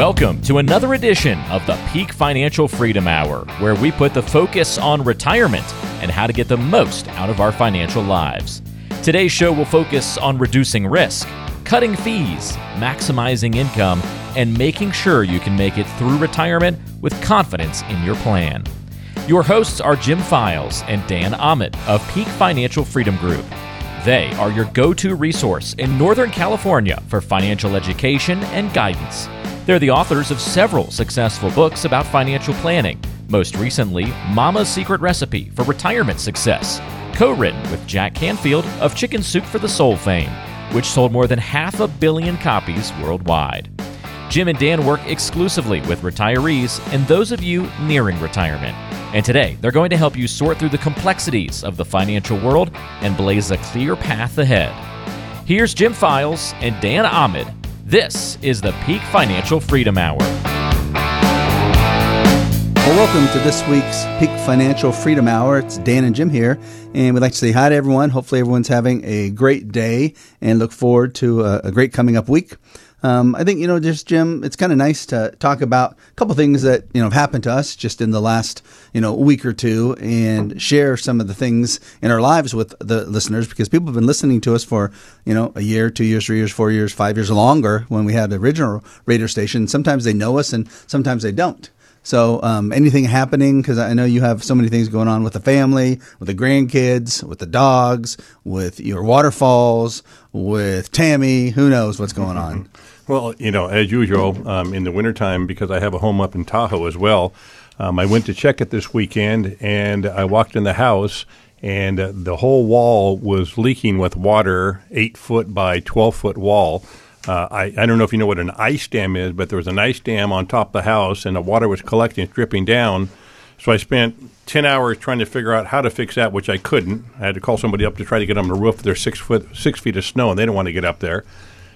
Welcome to another edition of the Peak Financial Freedom Hour, where we put the focus on retirement and how to get the most out of our financial lives. Today's show will focus on reducing risk, cutting fees, maximizing income, and making sure you can make it through retirement with confidence in your plan. Your hosts are Jim Files and Dan Ahmed of Peak Financial Freedom Group. They are your go to resource in Northern California for financial education and guidance. They're the authors of several successful books about financial planning, most recently, Mama's Secret Recipe for Retirement Success, co written with Jack Canfield of Chicken Soup for the Soul fame, which sold more than half a billion copies worldwide. Jim and Dan work exclusively with retirees and those of you nearing retirement. And today, they're going to help you sort through the complexities of the financial world and blaze a clear path ahead. Here's Jim Files and Dan Ahmed. This is the Peak Financial Freedom Hour. Well, welcome to this week's Peak Financial Freedom Hour. It's Dan and Jim here, and we'd like to say hi to everyone. Hopefully, everyone's having a great day and look forward to a, a great coming up week. Um, I think, you know, just Jim, it's kind of nice to talk about a couple things that, you know, have happened to us just in the last, you know, week or two and share some of the things in our lives with the listeners because people have been listening to us for, you know, a year, two years, three years, four years, five years longer when we had the original radio station. Sometimes they know us and sometimes they don't. So, um, anything happening? Because I know you have so many things going on with the family, with the grandkids, with the dogs, with your waterfalls, with Tammy. Who knows what's going on? Well, you know, as usual, um, in the wintertime, because I have a home up in Tahoe as well, um, I went to check it this weekend and I walked in the house and uh, the whole wall was leaking with water, eight foot by 12 foot wall. Uh, I, I don't know if you know what an ice dam is, but there was an ice dam on top of the house and the water was collecting, dripping down. So I spent 10 hours trying to figure out how to fix that, which I couldn't. I had to call somebody up to try to get on the roof. There's six foot, six feet of snow, and they didn't want to get up there.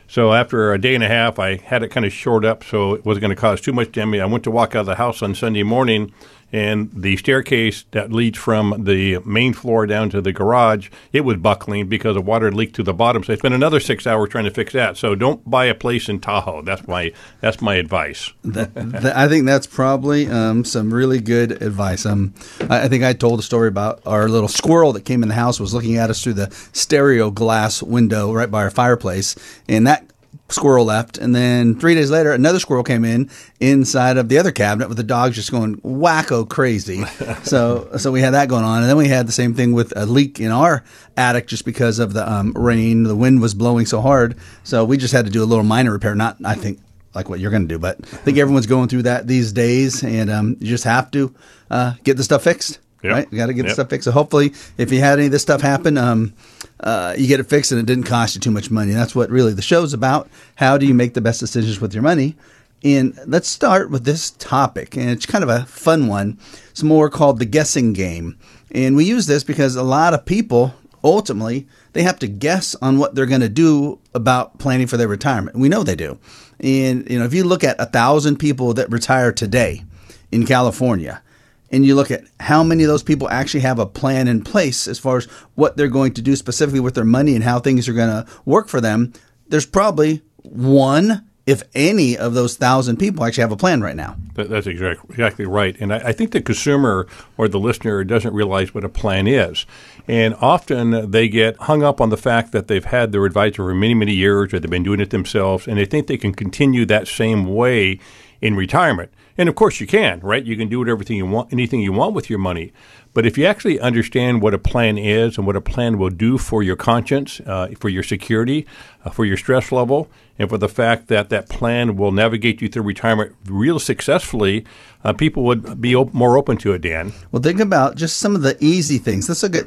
So after a day and a half, I had it kind of shored up so it wasn't going to cause too much damage. I went to walk out of the house on Sunday morning, and the staircase that leads from the main floor down to the garage it was buckling because the water leaked to the bottom. So I spent another six hours trying to fix that. So don't buy a place in Tahoe. That's my that's my advice. that, that, I think that's probably um, some really good advice. Um, I, I, think I told a story about our little squirrel that came in the house was looking at us through the stereo glass window right by our fireplace, and that squirrel left, and then three days later, another squirrel came in inside of the other cabinet with the dogs just going wacko crazy. so, so we had that going on, and then we had the same thing with a leak in our attic just because of the um, rain. The wind was blowing so hard, so we just had to do a little minor repair. Not, I think, like what you're going to do, but I think everyone's going through that these days, and um, you just have to uh, get the stuff fixed. Yep. Right, you got to get yep. stuff fixed. So hopefully, if you had any of this stuff happen, um, uh, you get it fixed and it didn't cost you too much money. That's what really the show's about. How do you make the best decisions with your money? And let's start with this topic, and it's kind of a fun one. It's more called the guessing game, and we use this because a lot of people ultimately they have to guess on what they're going to do about planning for their retirement. We know they do, and you know if you look at a thousand people that retire today in California, and you look at how many of those people actually have a plan in place as far as what they're going to do specifically with their money and how things are going to work for them, there's probably one, if any, of those thousand people actually have a plan right now. That's exactly right. And I think the consumer or the listener doesn't realize what a plan is. And often they get hung up on the fact that they've had their advisor for many, many years or they've been doing it themselves and they think they can continue that same way in retirement. And of course, you can, right? You can do whatever you want, anything you want with your money. But if you actually understand what a plan is and what a plan will do for your conscience, uh, for your security, uh, for your stress level, and for the fact that that plan will navigate you through retirement real successfully, uh, people would be op- more open to it, Dan. Well, think about just some of the easy things. Let's look at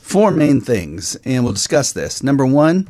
four main things, and we'll discuss this. Number one,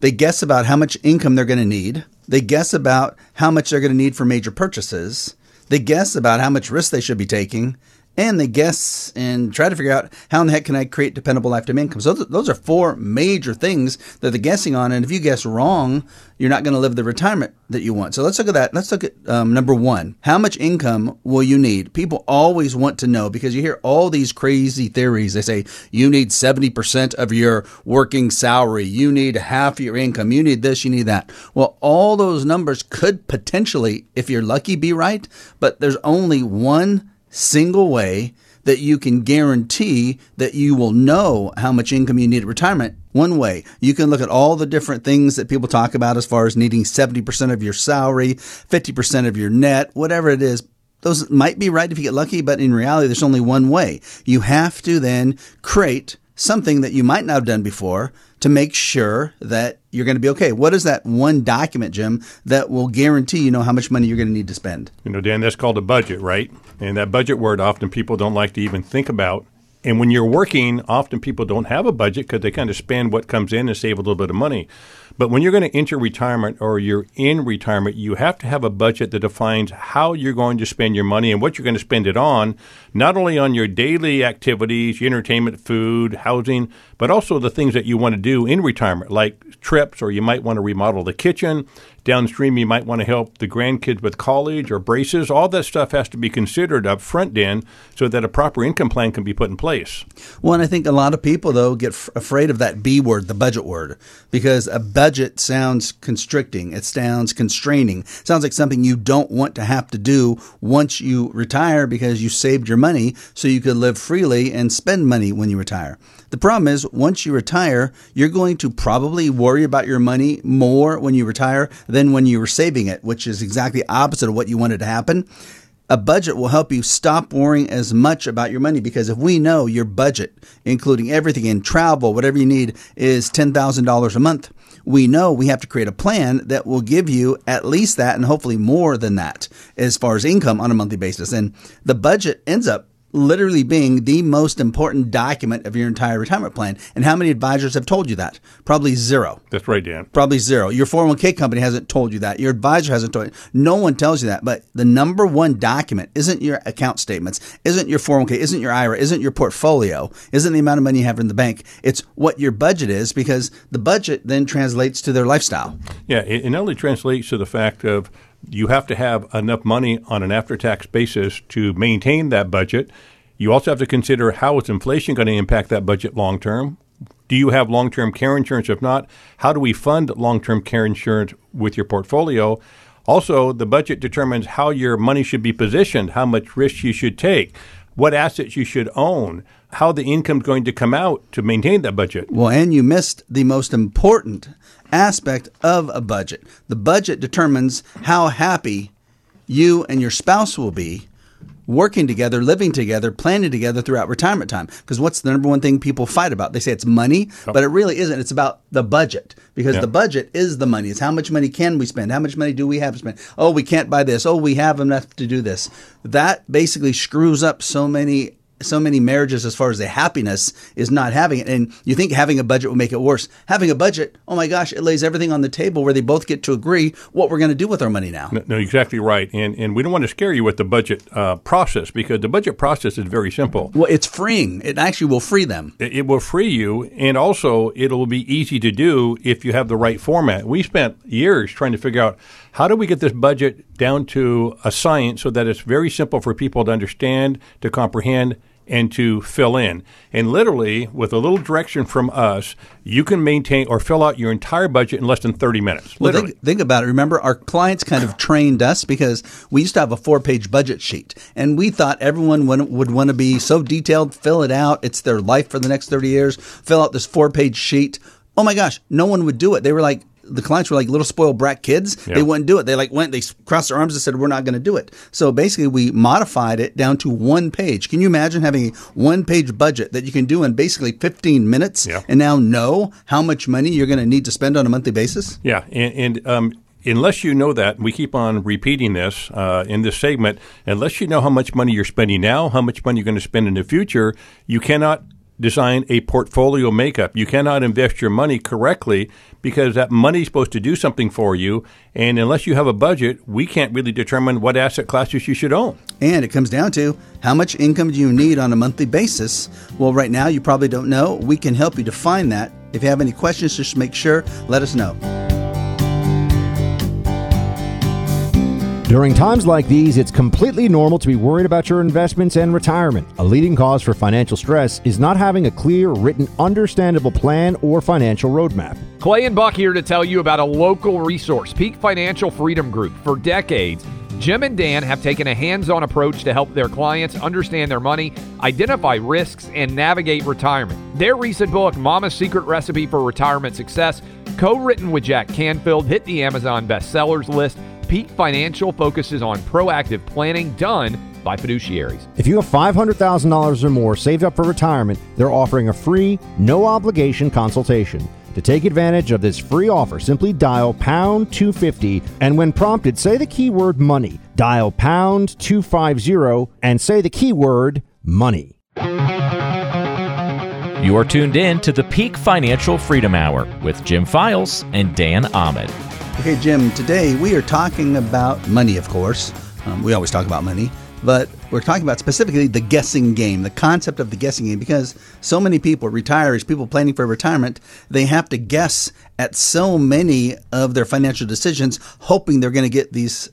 they guess about how much income they're going to need. They guess about how much they're going to need for major purchases. They guess about how much risk they should be taking, and they guess and try to figure out how in the heck can I create dependable lifetime income. So those, those are four major things that they're guessing on. And if you guess wrong, you're not going to live the retirement that you want. So let's look at that. Let's look at um, number one. How much income will you need? People always want to know because you hear all these crazy theories. They say you need 70% of your working salary. You need half your income. You need this. You need that. Well, all those numbers could potentially, if you're lucky, be right. But there's only one single way that you can guarantee that you will know how much income you need at retirement. One way. You can look at all the different things that people talk about as far as needing 70% of your salary, 50% of your net, whatever it is. Those might be right if you get lucky, but in reality, there's only one way. You have to then create something that you might not have done before to make sure that you're going to be okay. What is that one document, Jim, that will guarantee you know how much money you're going to need to spend? You know, Dan, that's called a budget, right? And that budget word often people don't like to even think about. And when you're working, often people don't have a budget because they kind of spend what comes in and save a little bit of money. But when you're going to enter retirement or you're in retirement, you have to have a budget that defines how you're going to spend your money and what you're going to spend it on, not only on your daily activities, entertainment, food, housing, but also the things that you want to do in retirement, like trips, or you might want to remodel the kitchen. Downstream, you might want to help the grandkids with college or braces. All that stuff has to be considered up front, Dan, so that a proper income plan can be put in place. Well, and I think a lot of people, though, get f- afraid of that B word, the budget word, because a budget sounds constricting. It sounds constraining. It sounds like something you don't want to have to do once you retire because you saved your money so you could live freely and spend money when you retire. The problem is, once you retire, you're going to probably worry about your money more when you retire than when you were saving it, which is exactly opposite of what you wanted to happen. A budget will help you stop worrying as much about your money because if we know your budget, including everything in travel, whatever you need, is $10,000 a month, we know we have to create a plan that will give you at least that and hopefully more than that as far as income on a monthly basis. And the budget ends up literally being the most important document of your entire retirement plan. And how many advisors have told you that? Probably zero. That's right, Dan. Probably zero. Your 401k company hasn't told you that. Your advisor hasn't told you. No one tells you that. But the number one document isn't your account statements, isn't your 401k, isn't your IRA, isn't your portfolio, isn't the amount of money you have in the bank. It's what your budget is because the budget then translates to their lifestyle. Yeah, it, not only translates to the fact of you have to have enough money on an after tax basis to maintain that budget. You also have to consider how is inflation going to impact that budget long term. Do you have long term care insurance? If not, how do we fund long term care insurance with your portfolio? Also, the budget determines how your money should be positioned, how much risk you should take, what assets you should own, how the income is going to come out to maintain that budget. Well, and you missed the most important aspect of a budget. The budget determines how happy you and your spouse will be working together, living together, planning together throughout retirement time. Because what's the number one thing people fight about? They say it's money, but it really isn't. It's about the budget because the budget is the money. It's how much money can we spend? How much money do we have to spend? Oh, we can't buy this. Oh, we have enough to do this. That basically screws up so many so many marriages as far as the happiness is not having it. And you think having a budget will make it worse. Having a budget, oh my gosh, it lays everything on the table where they both get to agree what we're going to do with our money now. No, no, exactly right. And and we don't want to scare you with the budget uh, process because the budget process is very simple. Well, it's freeing. It actually will free them. It, it will free you, and also it'll be easy to do if you have the right format. We spent years trying to figure out how do we get this budget down to a science so that it's very simple for people to understand, to comprehend, and to fill in. And literally, with a little direction from us, you can maintain or fill out your entire budget in less than 30 minutes. Well, Literally. think, think about it. Remember, our clients kind of trained us because we used to have a four page budget sheet. And we thought everyone would, would want to be so detailed, fill it out. It's their life for the next 30 years. Fill out this four page sheet. Oh my gosh, no one would do it. They were like, the clients were like little spoiled brat kids. Yeah. They wouldn't do it. They like went, they crossed their arms and said, "We're not going to do it." So basically, we modified it down to one page. Can you imagine having a one page budget that you can do in basically 15 minutes, Yeah. and now know how much money you're going to need to spend on a monthly basis? Yeah, and, and um, unless you know that, we keep on repeating this uh, in this segment. Unless you know how much money you're spending now, how much money you're going to spend in the future, you cannot design a portfolio makeup. You cannot invest your money correctly because that money is supposed to do something for you. And unless you have a budget, we can't really determine what asset classes you should own. And it comes down to how much income do you need on a monthly basis? Well, right now you probably don't know. We can help you define that. If you have any questions, just make sure, let us know. During times like these, it's completely normal to be worried about your investments and retirement. A leading cause for financial stress is not having a clear, written, understandable plan or financial roadmap. Clay and Buck here to tell you about a local resource, Peak Financial Freedom Group. For decades, Jim and Dan have taken a hands on approach to help their clients understand their money, identify risks, and navigate retirement. Their recent book, Mama's Secret Recipe for Retirement Success, co written with Jack Canfield, hit the Amazon bestsellers list Peak Financial focuses on proactive planning done by fiduciaries. If you have $500,000 or more saved up for retirement, they're offering a free, no obligation consultation. To take advantage of this free offer, simply dial pound 250 and when prompted, say the keyword money. Dial pound 250 and say the keyword money. You are tuned in to the Peak Financial Freedom Hour with Jim Files and Dan Ahmed. Okay, Jim, today we are talking about money, of course. Um, we always talk about money, but we're talking about specifically the guessing game, the concept of the guessing game, because so many people, retirees, people planning for retirement, they have to guess at so many of their financial decisions, hoping they're going to get these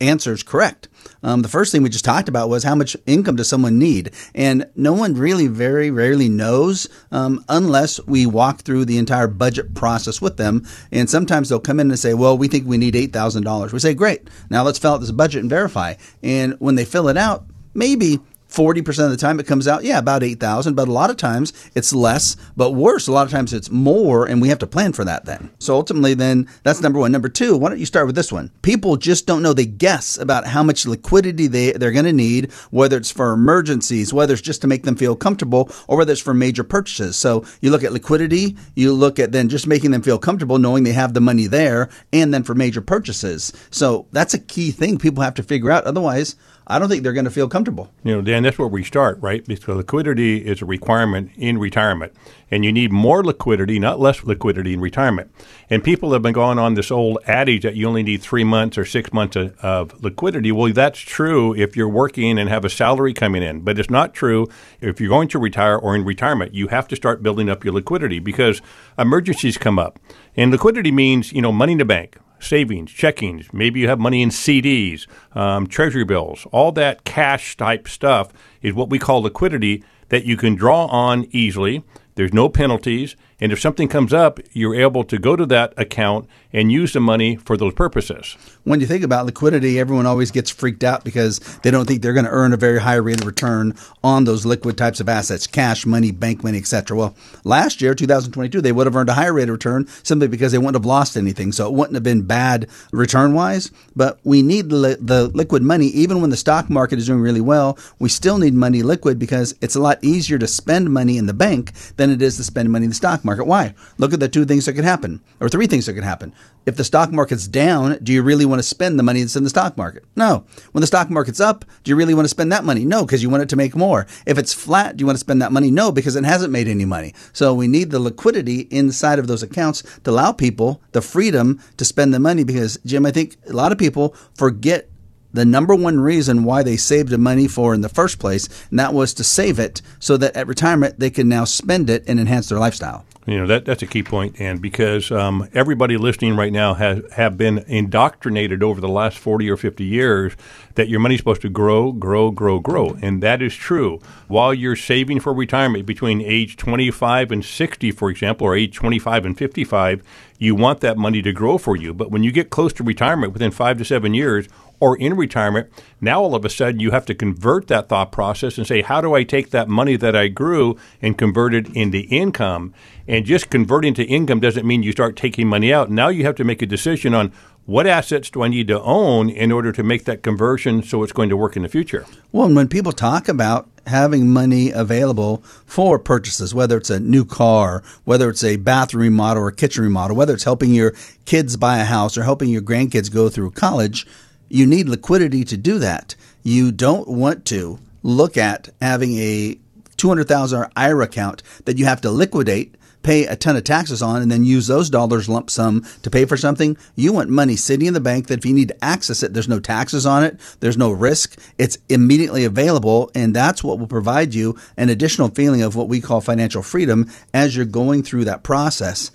answers correct. Um, the first thing we just talked about was how much income does someone need, and no one really very rarely knows um, unless we walk through the entire budget process with them. And sometimes they'll come in and say, "Well, we think we need eight thousand dollars." We say, "Great, now let's fill out this budget and verify." And when they fill it out, maybe 40% of the time it comes out, yeah, about 8,000, but a lot of times it's less, but worse, a lot of times it's more, and we have to plan for that then. So ultimately, then that's number one. Number two, why don't you start with this one? People just don't know. They guess about how much liquidity they, they're going to need, whether it's for emergencies, whether it's just to make them feel comfortable, or whether it's for major purchases. So you look at liquidity, you look at then just making them feel comfortable, knowing they have the money there, and then for major purchases. So that's a key thing people have to figure out. Otherwise, I don't think they're going to feel comfortable. You know, Dan, that's where we start, right? Because liquidity is a requirement in retirement, and you need more liquidity, not less liquidity in retirement. And people have been going on this old adage that you only need three months or six months of, liquidity. Well, that's true if you're working and have a salary coming in, but it's not true if you're going to retire or in retirement. You have to start building up your liquidity because emergencies come up, and liquidity means you know money in the bank savings, checkings, maybe you have money in CDs, um, treasury bills, all that cash type stuff is what we call liquidity that you can draw on easily. There's no penalties. And if something comes up, you're able to go to that account and use the money for those purposes. When you think about liquidity, everyone always gets freaked out because they don't think they're going to earn a very high rate of return on those liquid types of assets, cash, money, bank money, etc. Well, last year, 2022, they would have earned a higher rate of return simply because they wouldn't have lost anything. So it wouldn't have been bad return wise, but we need the, the liquid money even when the stock market is doing really well. We still need money liquid because it's a lot easier to spend money in the bank than it is to spend money in the stock market. Why? Look at the two things that could happen, or three things that could happen. If the stock market's down, do you really want to spend the money that's in the stock market? No. When the stock market's up, do you really want to spend that money? No, because you want it to make more. If it's flat, do you want to spend that money? No, because it hasn't made any money. So we need the liquidity inside of those accounts to allow people the freedom to spend the money because, Jim, I think a lot of people forget the number one reason why they saved the money for in the first place, and that was to save it so that at retirement they can now spend it and enhance their lifestyle. You know that that's a key point, and because um, everybody listening right now has have been indoctrinated over the last forty or fifty years that your money's supposed to grow, grow, grow, grow, and that is true. While you're saving for retirement between age twenty five and sixty, for example, or age twenty five and fifty five, you want that money to grow for you. But when you get close to retirement, within five to seven years, or in retirement, now all of a sudden you have to convert that thought process and say, how do I take that money that I grew and convert it into income? And just converting to income doesn't mean you start taking money out. Now you have to make a decision on what assets do I need to own in order to make that conversion so it's going to work in the future? Well, when people talk about having money available for purchases, whether it's a new car, whether it's a bathroom remodel or kitchen remodel, whether it's helping your kids buy a house or helping your grandkids go through college, you need liquidity to do that. You don't want to look at having a two hundred thousand dollars IRA account that you have to liquidate pay a ton of taxes on and then use those dollars lump sum to pay for something. You want money sitting in the bank that if you need to access it, there's no taxes on it, there's no risk, it's immediately available, and that's what will provide you an additional feeling of what we call financial freedom as you're going through that process.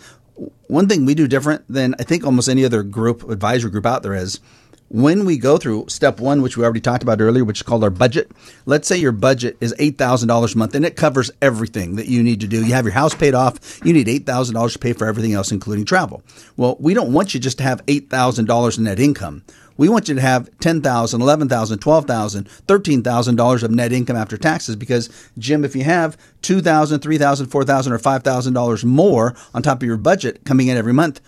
One thing we do different than I think almost any other group, advisory group out there is when we go through step one, which we already talked about earlier, which is called our budget, let's say your budget is $8,000 a month and it covers everything that you need to do. You have your house paid off. You need $8,000 to pay for everything else, including travel. Well, we don't want you just to have $8,000 in net income. We want you to have $10,000, $11,000, $12,000, $13,000 of net income after taxes because, Jim, if you have $2,000, $3,000, $4,000, or $5,000 more on top of your budget coming in every month,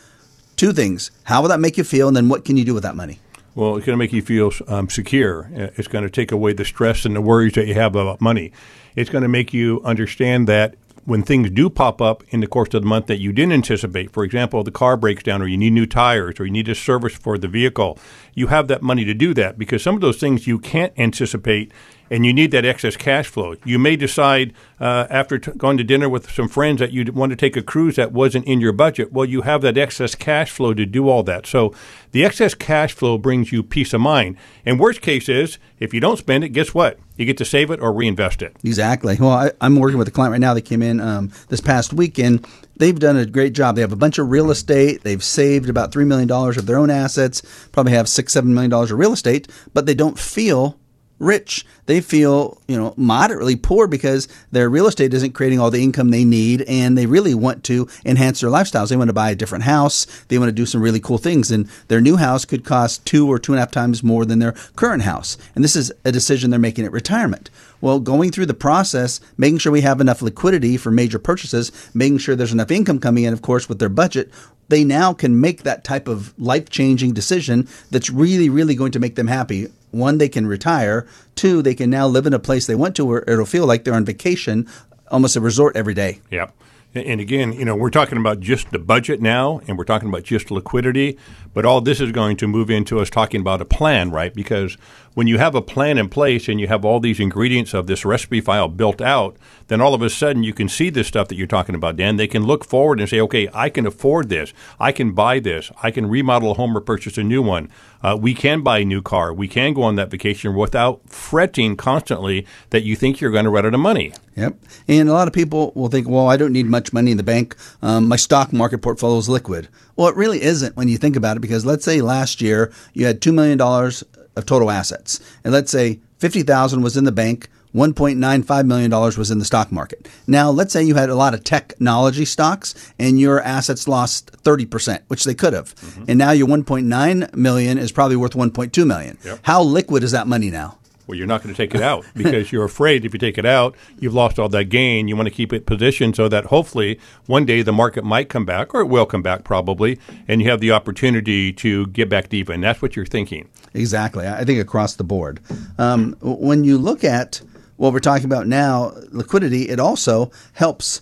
two things. How will that make you feel? And then what can you do with that money? Well, it's going to make you feel um, secure. Uh, it's going to take away the stress and the worries that you have about money. It's going to make you understand that when things do pop up in the course of the month that you didn't anticipate, for example, the car breaks down or you need new tires or you need a service for the vehicle, you have that money to do that because some of those things you can't anticipate and you need that excess cash flow. You may decide uh, after t- going to dinner with some friends that you want to take a cruise that wasn't in your budget. Well, you have that excess cash flow to do all that. So the excess cash flow brings you peace of mind. And worst case is if you don't spend it, guess what? You get to save it or reinvest it. Exactly. Well, I, am working with a client right now that came in um, this past weekend. They've done a great job. They have a bunch of real estate. They've saved about $3 million of their own assets, probably have six, $7 million of real estate, but they don't feel rich. They feel, you know, moderately poor because their real estate isn't creating all the income they need and they really want to enhance their lifestyles. They want to buy a different house. They want to do some really cool things. And their new house could cost two or two and a half times more than their current house. And this is a decision they're making at retirement. Well, going through the process, making sure we have enough liquidity for major purchases, making sure there's enough income coming in, of course, with their budget, they now can make that type of life changing decision that's really, really going to make them happy one, they can retire. Two, they can now live in a place they want to where it'll feel like they're on vacation, almost a resort every day. Yep. And again, you know, we're talking about just the budget now, and we're talking about just liquidity, but all this is going to move into us talking about a plan, right? Because when you have a plan in place and you have all these ingredients of this recipe file built out, then all of a sudden you can see this stuff that you're talking about, Dan. They can look forward and say, okay, I can afford this. I can buy this. I can remodel a home or purchase a new one. Uh, we can buy a new car. We can go on that vacation without fretting constantly that you think you're going to run out of money. Yep. And a lot of people will think, well, I don't need much money in the bank. Um, my stock market portfolio is liquid. Well, it really isn't when you think about it, because let's say last year you had $2 million of total assets. And let's say 50000 was in the bank, $1.95 million was in the stock market. Now, let's say you had a lot of technology stocks and your assets lost 30%, which they could have. Mm-hmm. And now your 1.9 million is probably worth 1.2 million. Yep. How liquid is that money now? Well, you're not going to take it out because you're afraid if you take it out, you've lost all that gain. You want to keep it positioned so that hopefully one day the market might come back, or it will come back probably, and you have the opportunity to get back deep. And that's what you're thinking. Exactly. I think across the board. Um, when you look at what we're talking about now, liquidity, it also helps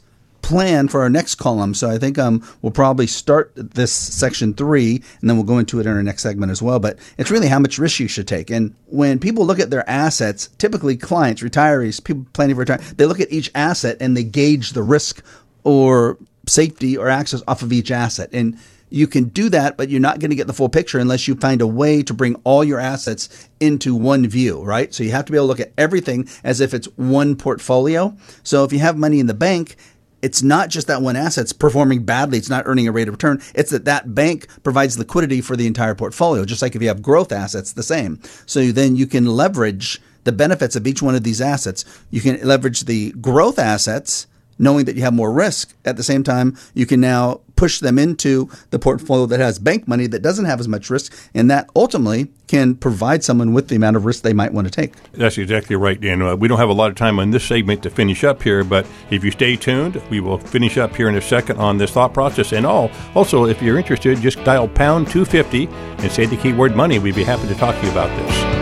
plan for our next column. So I think um, we'll probably start this section three, and then we'll go into it in our next segment as well. But it's really how much risk you should take. And when people look at their assets, typically clients, retirees, people planning for retirement, they look at each asset and they gauge the risk or safety or access off of each asset. And you can do that, but you're not going to get the full picture unless you find a way to bring all your assets into one view, right? So you have to be able to look at everything as if it's one portfolio. So if you have money in the bank, it's not just that one asset's performing badly, it's not earning a rate of return. It's that that bank provides liquidity for the entire portfolio. Just like if you have growth assets, the same. So then you can leverage the benefits of each one of these assets. You can leverage the growth assets knowing that you have more risk. At the same time, you can now push them into the portfolio that has bank money that doesn't have as much risk, and that ultimately can provide someone with the amount of risk they might want to take. That's exactly right, Dan. Uh, we don't have a lot of time on this segment to finish up here, but if you stay tuned, we will finish up here in a second on this thought process. And all, also, if you're interested, just dial pound 250 and say the keyword money. We'd be happy to talk to you about this.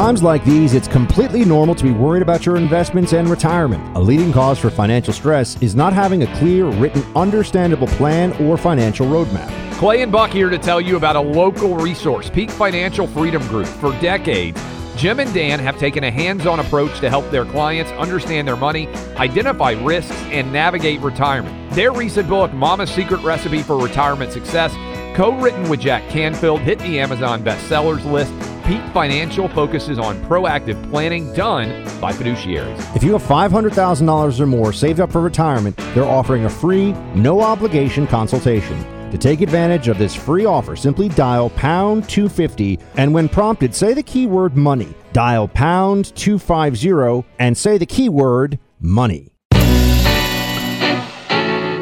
Times like these, it's completely normal to be worried about your investments and retirement. A leading cause for financial stress is not having a clear, written, understandable plan or financial roadmap. Clay and Buck here to tell you about a local resource, Peak Financial Freedom Group. For decades, Jim and Dan have taken a hands on approach to help their clients understand their money, identify risks, and navigate retirement. Their recent book, Mama's Secret Recipe for Retirement Success, co written with Jack Canfield, hit the Amazon bestsellers list. Peak Financial focuses on proactive planning done by fiduciaries. If you have $500,000 or more saved up for retirement, they're offering a free, no obligation consultation. To take advantage of this free offer, simply dial pound 250 and when prompted, say the keyword money. Dial pound 250 and say the keyword money.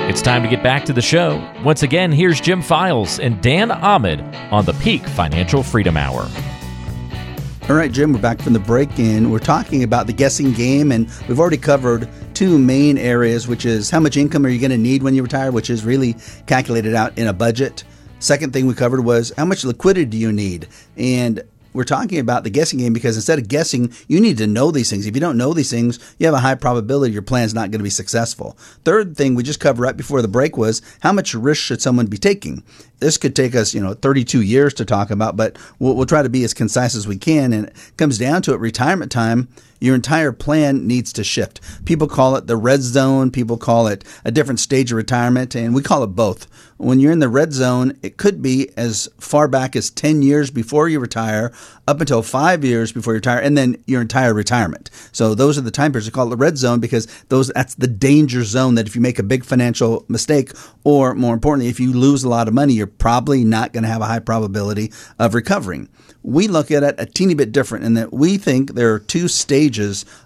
It's time to get back to the show. Once again, here's Jim Files and Dan Ahmed on the Peak Financial Freedom Hour. All right, Jim, we're back from the break in. We're talking about the guessing game, and we've already covered two main areas, which is how much income are you going to need when you retire, which is really calculated out in a budget. Second thing we covered was how much liquidity do you need? And we're talking about the guessing game because instead of guessing, you need to know these things. If you don't know these things, you have a high probability your plan's not going to be successful. Third thing we just covered right before the break was how much risk should someone be taking? This could take us, you know, 32 years to talk about, but we'll, we'll try to be as concise as we can. And it comes down to it, retirement time your entire plan needs to shift. People call it the red zone, people call it a different stage of retirement, and we call it both. When you're in the red zone, it could be as far back as 10 years before you retire, up until five years before you retire, and then your entire retirement. So those are the time periods. We call it the red zone because those that's the danger zone that if you make a big financial mistake, or more importantly, if you lose a lot of money, you're probably not going to have a high probability of recovering we look at it a teeny bit different in that we think there are two stages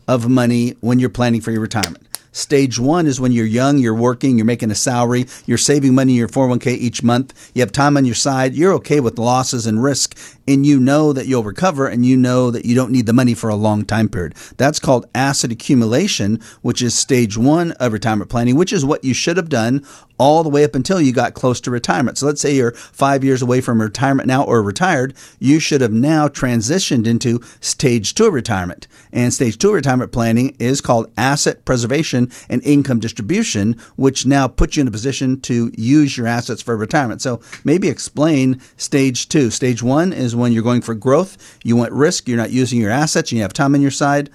of money when you're planning for your retirement. Stage one is when you're young, you're working, you're making a salary, you're saving money in your 401k each month, you have time on your side, you're okay with losses and risk, and you know that you'll recover and you know that you don't need the money for a long time period. That's called asset accumulation, which is stage one of retirement planning, which is what you should have done all the way up until you got close to retirement. So let's say you're five years away from retirement now or retired, you should have now transitioned into stage two retirement. And stage two retirement planning is called asset preservation and income distribution, which now puts you in a position to use your assets for retirement. So maybe explain stage two. Stage one is when you're going for growth, you want risk, you're not using your assets, and you have time on your side.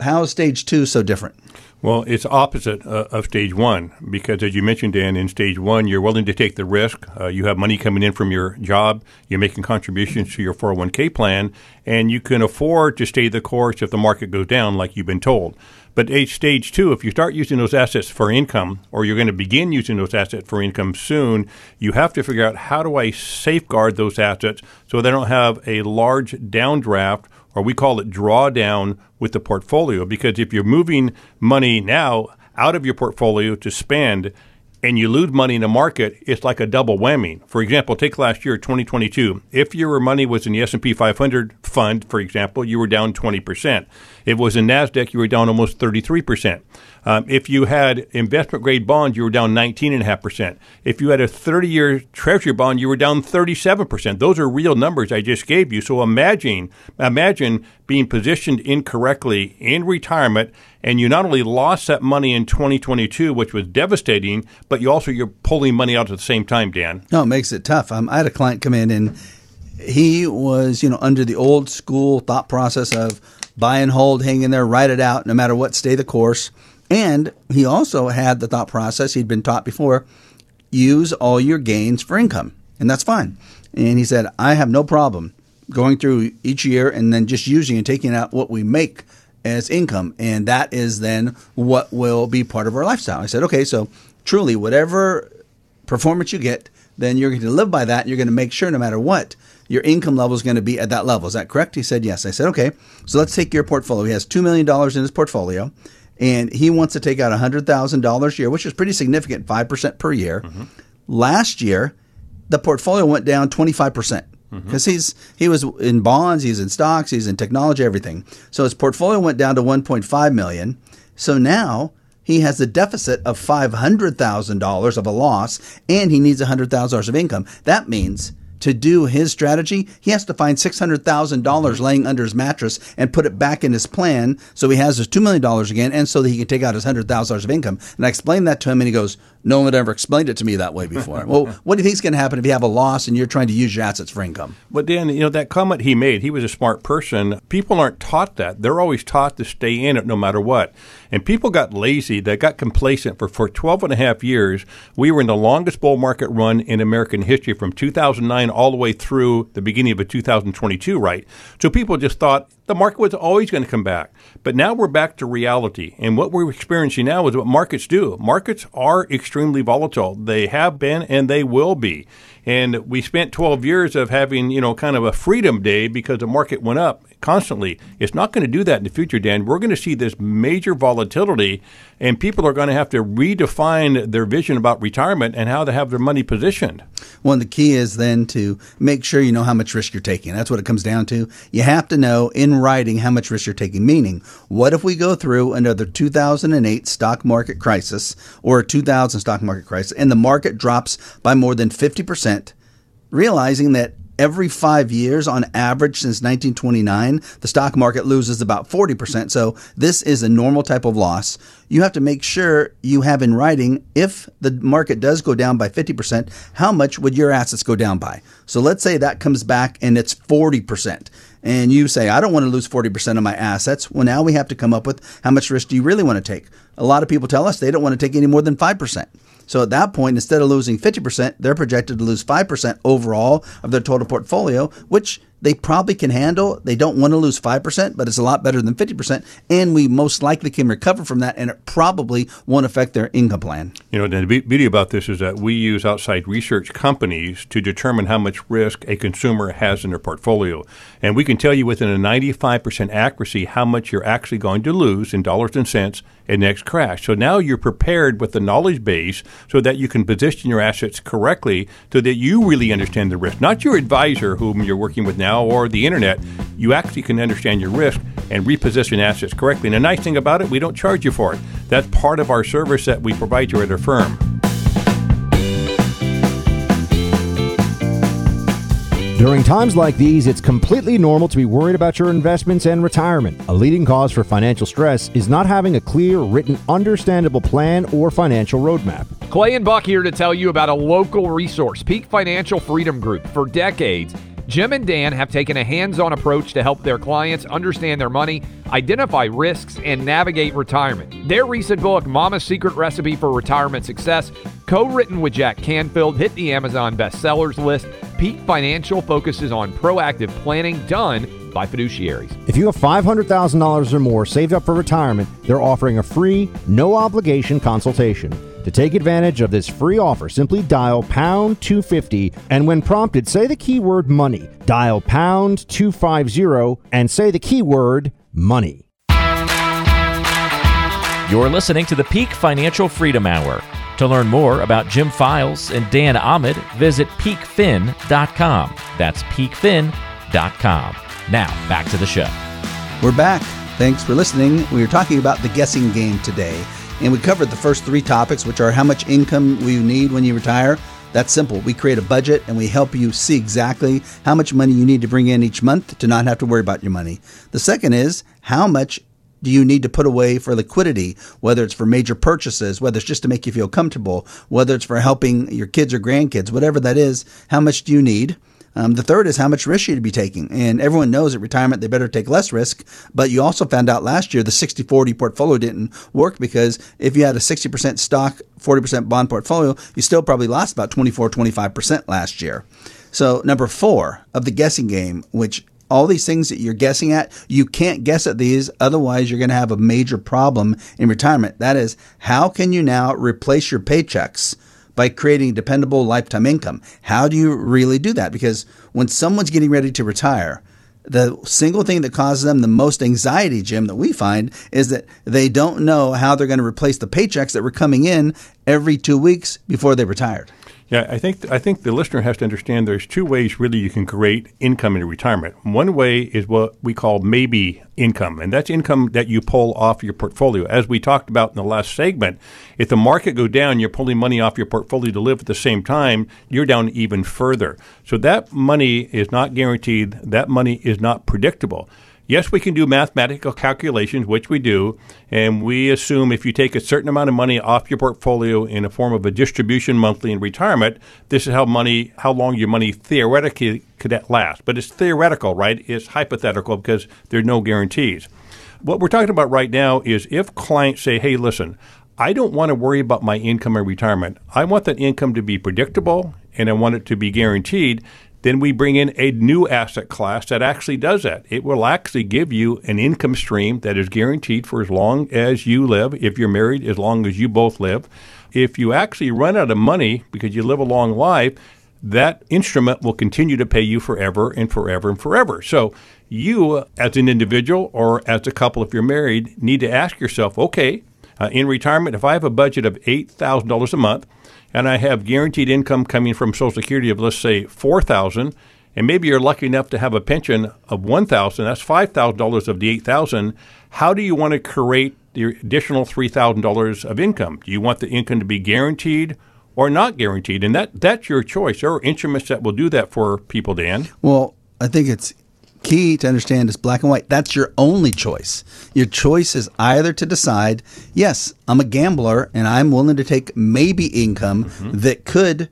How is stage two so different? Well, it's opposite uh, of stage one because, as you mentioned, Dan, in stage one, you're willing to take the risk. Uh, you have money coming in from your job. You're making contributions to your 401k plan, and you can afford to stay the course if the market goes down, like you've been told. But at stage two, if you start using those assets for income, or you're going to begin using those assets for income soon, you have to figure out how do I safeguard those assets so they don't have a large downdraft or we call it drawdown with the portfolio. Because if you're moving money now out of your portfolio to spend and you lose money in the market, it's like a double whammy. For example, take last year, 2022. If your money was in the S&P 500 fund, for example, you were down 20%. If it was in NASDAQ, you were down almost 33%. Um, if you had investment grade bonds, you were down 19.5%. If you had a 30 year treasury bond, you were down 37%. Those are real numbers I just gave you. So imagine, imagine being positioned incorrectly in retirement and you not only lost that money in 2022, which was devastating, but you also you're pulling money out at the same time, Dan. No, it makes it tough. Um, I had a client come in and he was, you know, under the old school thought process of buy and hold, hang in there, write it out, no matter what, stay the course. And he also had the thought process he'd been taught before use all your gains for income. And that's fine. And he said, I have no problem going through each year and then just using and taking out what we make as income. And that is then what will be part of our lifestyle. I said, okay, so truly, whatever performance you get, then you're going to live by that. You're going to make sure no matter what, your income level is going to be at that level. Is that correct? He said, yes. I said, okay, so let's take your portfolio. He has $2 million in his portfolio and he wants to take out $100,000 a year, which is pretty significant, 5% per year. Mm-hmm. Last year, the portfolio went down 25% because mm-hmm. he's he was in bonds, he's in stocks, he's in technology, everything. So his portfolio went down to 1.5 million. So now he has a deficit of $500,000 of a loss and he needs $100,000 of income. That means to do his strategy, he has to find $600,000 mm-hmm. laying under his mattress and put it back in his plan so he has his $2 million again and so that he can take out his $100,000 of income. And I explained that to him and he goes, No one had ever explained it to me that way before. well, what do you think is going to happen if you have a loss and you're trying to use your assets for income? But Dan, you know, that comment he made, he was a smart person. People aren't taught that. They're always taught to stay in it no matter what. And people got lazy, they got complacent. For, for 12 and a half years, we were in the longest bull market run in American history from 2009 all the way through the beginning of 2022, right? So people just thought the market was always going to come back. But now we're back to reality. And what we're experiencing now is what markets do. Markets are extremely volatile. They have been and they will be. And we spent 12 years of having, you know, kind of a freedom day because the market went up constantly. It's not going to do that in the future, Dan. We're going to see this major volatility, and people are going to have to redefine their vision about retirement and how to have their money positioned. Well, the key is then to make sure you know how much risk you're taking. That's what it comes down to. You have to know in writing how much risk you're taking. Meaning, what if we go through another 2008 stock market crisis or a 2000 stock market crisis and the market drops by more than 50%, realizing that every five years on average since 1929, the stock market loses about 40%. So this is a normal type of loss. You have to make sure you have in writing if the market does go down by 50%, how much would your assets go down by? So let's say that comes back and it's 40% and you say, I don't want to lose 40% of my assets. Well, now we have to come up with how much risk do you really want to take? A lot of people tell us they don't want to take any more than 5%. So at that point, instead of losing 50%, they're projected to lose 5% overall of their total portfolio, which they probably can handle. They don't want to lose 5%, but it's a lot better than 50%. And we most likely can recover from that, and it probably won't affect their income plan. You know, the beauty about this is that we use outside research companies to determine how much risk a consumer has in their portfolio. And we can tell you within a 95% accuracy how much you're actually going to lose in dollars and cents in next crash. So now you're prepared with the knowledge base so that you can position your assets correctly so that you really understand the risk, not your advisor whom you're working with now or the internet, you actually can understand your risk and reposition assets correctly. And the nice thing about it, we don't charge you for it. That's part of our service that we provide you at our firm. During times like these, it's completely normal to be worried about your investments and retirement. A leading cause for financial stress is not having a clear, written, understandable plan or financial roadmap. Clay and Buck here to tell you about a local resource, Peak Financial Freedom Group. For decades, Jim and Dan have taken a hands on approach to help their clients understand their money, identify risks, and navigate retirement. Their recent book, Mama's Secret Recipe for Retirement Success, co written with Jack Canfield, hit the Amazon bestsellers list. Peak Financial focuses on proactive planning done by fiduciaries. If you have $500,000 or more saved up for retirement, they're offering a free, no obligation consultation. To take advantage of this free offer, simply dial pound 250 and when prompted, say the keyword money. Dial pound 250 and say the keyword money. You're listening to the Peak Financial Freedom Hour. To learn more about Jim Files and Dan Ahmed, visit peakfin.com. That's peakfin.com. Now, back to the show. We're back. Thanks for listening. We are talking about the guessing game today. And we covered the first three topics, which are how much income will you need when you retire. That's simple. We create a budget and we help you see exactly how much money you need to bring in each month to not have to worry about your money. The second is how much do you need to put away for liquidity, whether it's for major purchases, whether it's just to make you feel comfortable, whether it's for helping your kids or grandkids, whatever that is, how much do you need? Um, the third is how much risk you'd be taking. And everyone knows at retirement they better take less risk. But you also found out last year the 60 40 portfolio didn't work because if you had a 60% stock, 40% bond portfolio, you still probably lost about 24, 25% last year. So, number four of the guessing game, which all these things that you're guessing at, you can't guess at these. Otherwise, you're going to have a major problem in retirement. That is, how can you now replace your paychecks by creating dependable lifetime income. How do you really do that? Because when someone's getting ready to retire, the single thing that causes them the most anxiety, Jim, that we find is that they don't know how they're going to replace the paychecks that were coming in every two weeks before they retired. Yeah, I think I think the listener has to understand there's two ways really you can create income in retirement. One way is what we call maybe income, and that's income that you pull off your portfolio. As we talked about in the last segment, if the market go down, you're pulling money off your portfolio to live at the same time, you're down even further. So that money is not guaranteed. That money is not predictable. Yes, we can do mathematical calculations, which we do, and we assume if you take a certain amount of money off your portfolio in a form of a distribution monthly in retirement, this is how money, how long your money theoretically could last. But it's theoretical, right? It's hypothetical because there are no guarantees. What we're talking about right now is if clients say, "Hey, listen, I don't want to worry about my income in retirement. I want that income to be predictable and I want it to be guaranteed." Then we bring in a new asset class that actually does that. It will actually give you an income stream that is guaranteed for as long as you live. If you're married, as long as you both live. If you actually run out of money because you live a long life, that instrument will continue to pay you forever and forever and forever. So, you, as an individual or as a couple, if you're married, need to ask yourself okay, uh, in retirement, if I have a budget of $8,000 a month, and I have guaranteed income coming from Social Security of let's say four thousand, and maybe you're lucky enough to have a pension of one thousand, that's five thousand dollars of the eight thousand. How do you want to create the additional three thousand dollars of income? Do you want the income to be guaranteed? Or not guaranteed, and that that's your choice. There are instruments that will do that for people, Dan. Well, I think it's key to understand is black and white. That's your only choice. Your choice is either to decide, yes, I'm a gambler and I'm willing to take maybe income mm-hmm. that could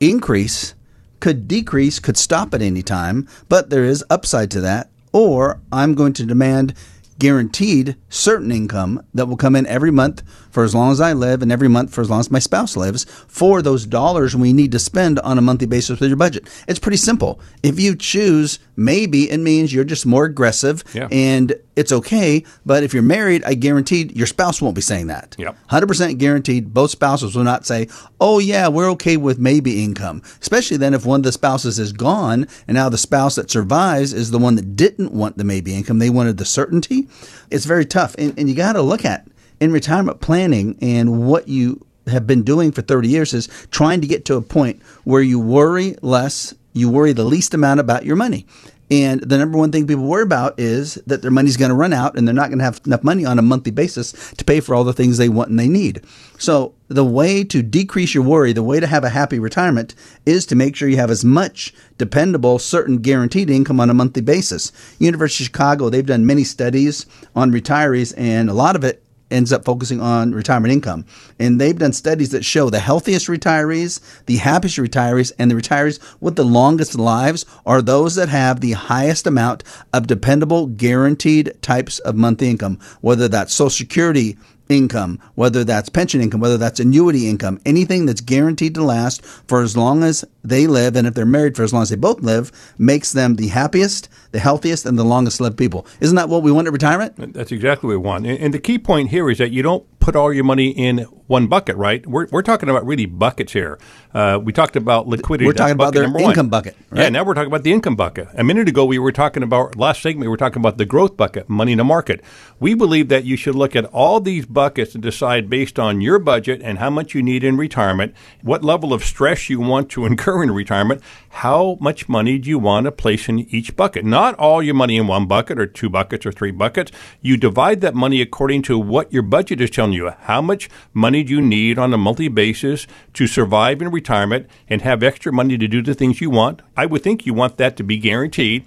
increase, could decrease, could stop at any time, but there is upside to that. Or I'm going to demand guaranteed certain income that will come in every month for as long as I live and every month for as long as my spouse lives for those dollars we need to spend on a monthly basis with your budget. It's pretty simple. If you choose maybe, it means you're just more aggressive yeah. and it's okay. But if you're married, I guaranteed your spouse won't be saying that. Yep. 100% guaranteed. Both spouses will not say, oh, yeah, we're okay with maybe income. Especially then if one of the spouses is gone and now the spouse that survives is the one that didn't want the maybe income. They wanted the certainty. It's very tough. And, and you got to look at in retirement planning and what you have been doing for 30 years is trying to get to a point where you worry less you worry the least amount about your money. And the number one thing people worry about is that their money's going to run out and they're not going to have enough money on a monthly basis to pay for all the things they want and they need. So, the way to decrease your worry, the way to have a happy retirement is to make sure you have as much dependable, certain guaranteed income on a monthly basis. University of Chicago, they've done many studies on retirees, and a lot of it ends up focusing on retirement income. And they've done studies that show the healthiest retirees, the happiest retirees, and the retirees with the longest lives are those that have the highest amount of dependable, guaranteed types of monthly income, whether that's Social Security income, whether that's pension income, whether that's annuity income, anything that's guaranteed to last for as long as they live, and if they're married for as long as they both live, makes them the happiest, the healthiest, and the longest lived people. Isn't that what we want at retirement? That's exactly what we want. And the key point here is that you don't put all your money in one bucket, right? We're, we're talking about really buckets here. Uh, we talked about liquidity. We're talking about their income bucket. Right? Yeah, now we're talking about the income bucket. A minute ago, we were talking about, last segment, we were talking about the growth bucket, money in the market. We believe that you should look at all these buckets and decide based on your budget and how much you need in retirement, what level of stress you want to incur in retirement, how much money do you want to place in each bucket. Not all your money in one bucket or two buckets or three buckets. You divide that money according to what your budget is you. How much money do you need on a monthly basis to survive in retirement and have extra money to do the things you want? I would think you want that to be guaranteed.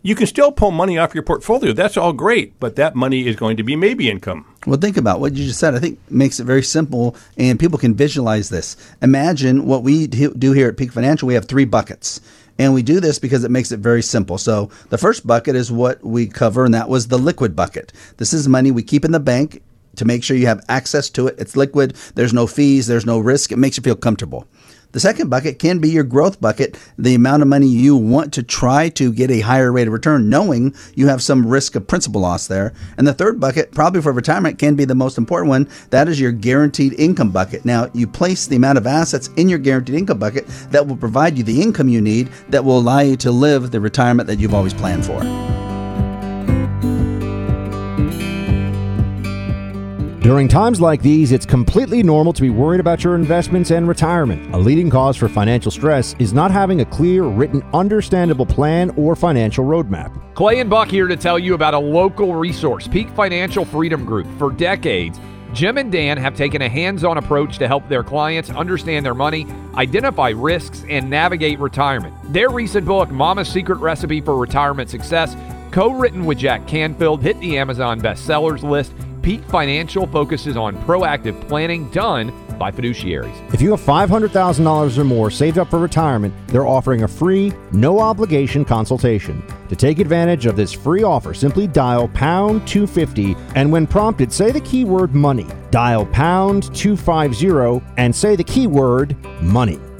You can still pull money off your portfolio. That's all great, but that money is going to be maybe income. Well, think about what you just said. I think makes it very simple, and people can visualize this. Imagine what we do here at Peak Financial. We have three buckets. And we do this because it makes it very simple. So the first bucket is what we cover, and that was the liquid bucket. This is money we keep in the bank to make sure you have access to it. It's liquid, there's no fees, there's no risk. It makes you feel comfortable. The second bucket can be your growth bucket, the amount of money you want to try to get a higher rate of return, knowing you have some risk of principal loss there. And the third bucket, probably for retirement, can be the most important one. That is your guaranteed income bucket. Now, you place the amount of assets in your guaranteed income bucket that will provide you the income you need that will allow you to live the retirement that you've always planned for. During times like these, it's completely normal to be worried about your investments and retirement. A leading cause for financial stress is not having a clear, written, understandable plan or financial roadmap. Clay and Buck here to tell you about a local resource, Peak Financial Freedom Group. For decades, Jim and Dan have taken a hands on approach to help their clients understand their money, identify risks, and navigate retirement. Their recent book, Mama's Secret Recipe for Retirement Success, co written with Jack Canfield, hit the Amazon bestsellers list. Peak Financial focuses on proactive planning done by fiduciaries. If you have $500,000 or more saved up for retirement, they're offering a free, no obligation consultation. To take advantage of this free offer, simply dial pound 250 and when prompted, say the keyword money. Dial pound 250 and say the keyword money.